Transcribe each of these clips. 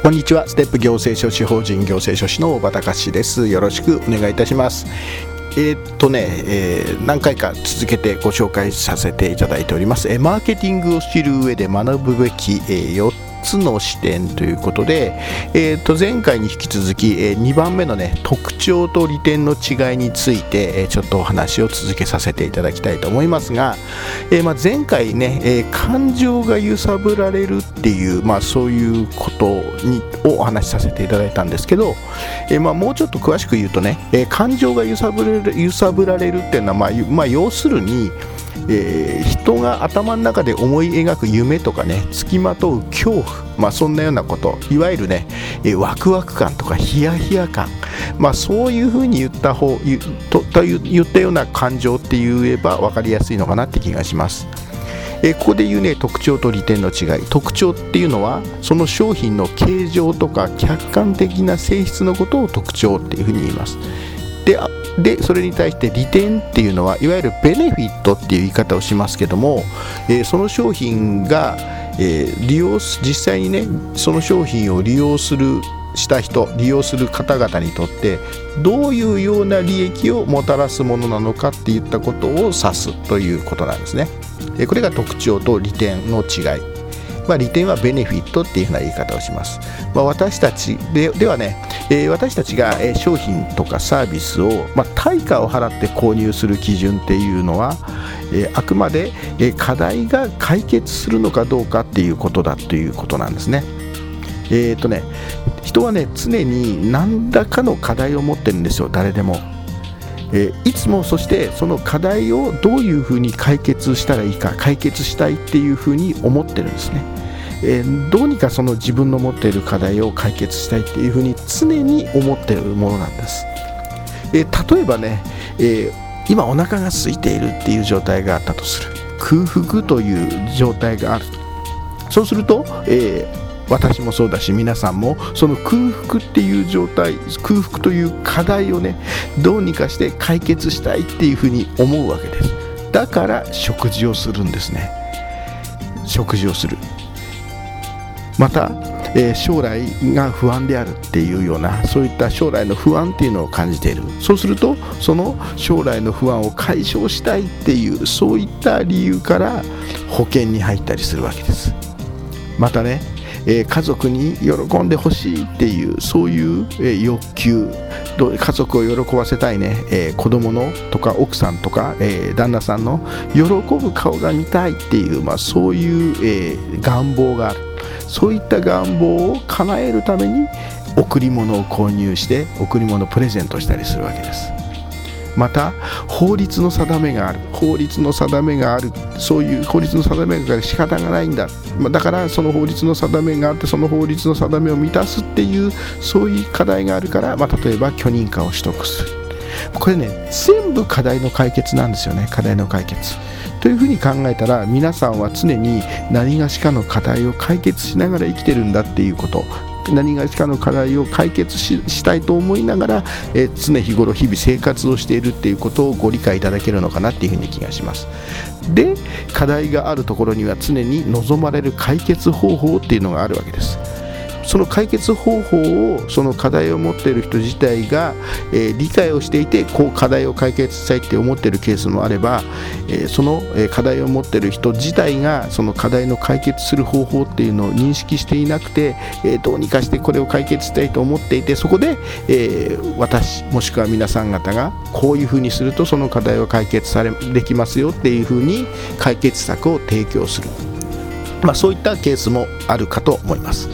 こんにちは。ステップ行政書士法人行政書士の小畑隆です。よろしくお願いいたします。えー、っとね、えー、何回か続けてご紹介させていただいております、えー、マーケティングを知る上で学ぶべき、えー、4つの視点ということで、えー、と前回に引き続き、え、2番目のね特徴と利点の違いについて、え、ちょっとお話を続けさせていただきたいと思いますが、えま、前回ね、え、感情が揺さぶられるっていう、まあ、そういうことにをお話しさせていただいたんですけど、えま、もうちょっと詳しく言うとね、え、感情が揺さぶれる揺さぶられるっていうのは、まあまあ、要するにえー、人が頭の中で思い描く夢とかね付きまとう恐怖、まあ、そんなようなこといわゆるね、えー、ワクワク感とかヒヤヒヤ感、まあ、そういうふうに言った方言とと言ったような感情って言えば分かりやすいのかなって気がします。えここで言うね特徴と利点の違い特徴っていうのはその商品の形状とか客観的な性質のことを特徴っていうふうに言いますででそれに対して利点っていうのはいわゆるベネフィットっていう言い方をしますけども、えー、その商品が、えー、利用実際にねその商品を利用するした人利用する方々にとってどういうような利益をもたらすものなのかっていったことを指すということなんですね。これが特徴と利点の違いまあ、利点はベネフィットっていうふうな言い方をします。まあ、私たちではね、えー、私たちが、え商品とかサービスを、まあ、対価を払って購入する基準っていうのは、え、あくまで、え課題が解決するのかどうかっていうことだということなんですね。えーとね、人はね常に何らかの課題を持ってるんですよ誰でも。えー、いつもそしてその課題をどういうふうに解決したらいいか解決したいっていうふうに思ってるんですね、えー、どうにかその自分の持っている課題を解決したいっていうふうに常に思っているものなんです、えー、例えばね、え今お腹が空いているっていう状態があったとする。空腹という状態がある。そうすると、えー私もそうだし皆さんもその空腹っていう状態空腹という課題をねどうにかして解決したいっていうふうに思うわけです。だから食事をするんですね。食事をする。また、えー、将来が不安であるっていうようなそういった将来の不安っていうのを感じている。そうするとその将来の不安を解消したいっていうそういった理由から保険に入ったりするわけです。またねえー、家族に喜んでほしいっていうそういう、えー、欲求。家族を喜ばせたいね、えー、子供のとか奥さんとか、えー、旦那さんの喜ぶ顔が見たいっていう、まあ、そういう、えー、願望がある。そういった願望を叶えるために贈り物を購入して贈り物をプレゼントしたりするわけです。また法律の定めがある。法律の定めがある。そういう法律の定めがある仕方がないんだ。だからその法律の定めがあってその法律の定めを満たすっていうそういう課題があるから、まあ、例えば許認可を取得する。これね全部課題の解決なんですよね。課題の解決。というふうに考えたら皆さんは常に何がしかの課題を解決しながら生きてるんだっていうこと。何がしかの課題を解決したいと思いながら、え、常日頃日々生活をしているっていうことをご理解いただけるのかなっていうふうに気がします。で課題があるところには常に望まれる解決方法っていうのがあるわけです。その解決方法をその課題を持っている人自体が、えー、理解をしていてこう課題を解決したいって思っているケースもあれば、えー、その課題を持っている人自体がその課題の解決する方法っていうのを認識していなくて、えー、どうにかしてこれを解決したいと思っていてそこで、え私もしくは皆さん方がこういうふうにするとその課題を解決されできますよっていうふうに解決策を提供する。まあ、そういったケースもあるかと思います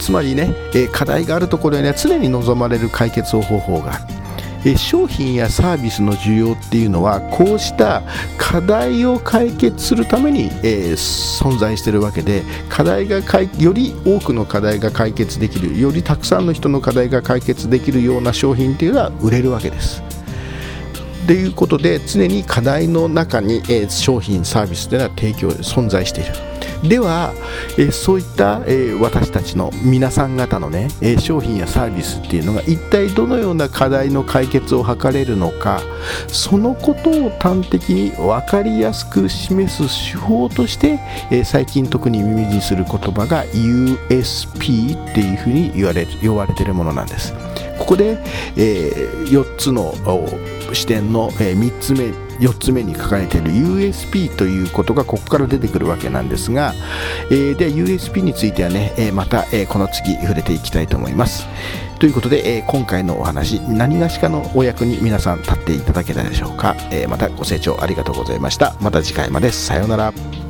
つまりね、え課題があるところには常に望まれる解決方法があるえ商品やサービスの需要っていうのはこうした課題を解決するために、えー、存在しているわけで課題がより多くの課題が解決できるよりたくさんの人の課題が解決できるような商品っていうのは売れるわけです。ということで常に課題の中に、えー、商品サービスというのは提供存在している。では、えー、そういった、えー、私たちの皆さん方のね、え、商品やサービスっていうのが一体どのような課題の解決を図れるのかそのことを端的に分かりやすく示す手法として、え最近特に耳にする言葉が USP っていうふうに言われ呼ばれているものなんです。ここで、え4つの視点の、え3つ目4つ目に書かれている USP ということがここから出てくるわけなんですが、えー、で USP についてはね、え、また、え、この次触れていきたいと思います。ということで、えー、今回のお話何がしかのお役に皆さん立っていただけたでしょうか、え、またご清聴ありがとうございました。また次回まで。さようなら。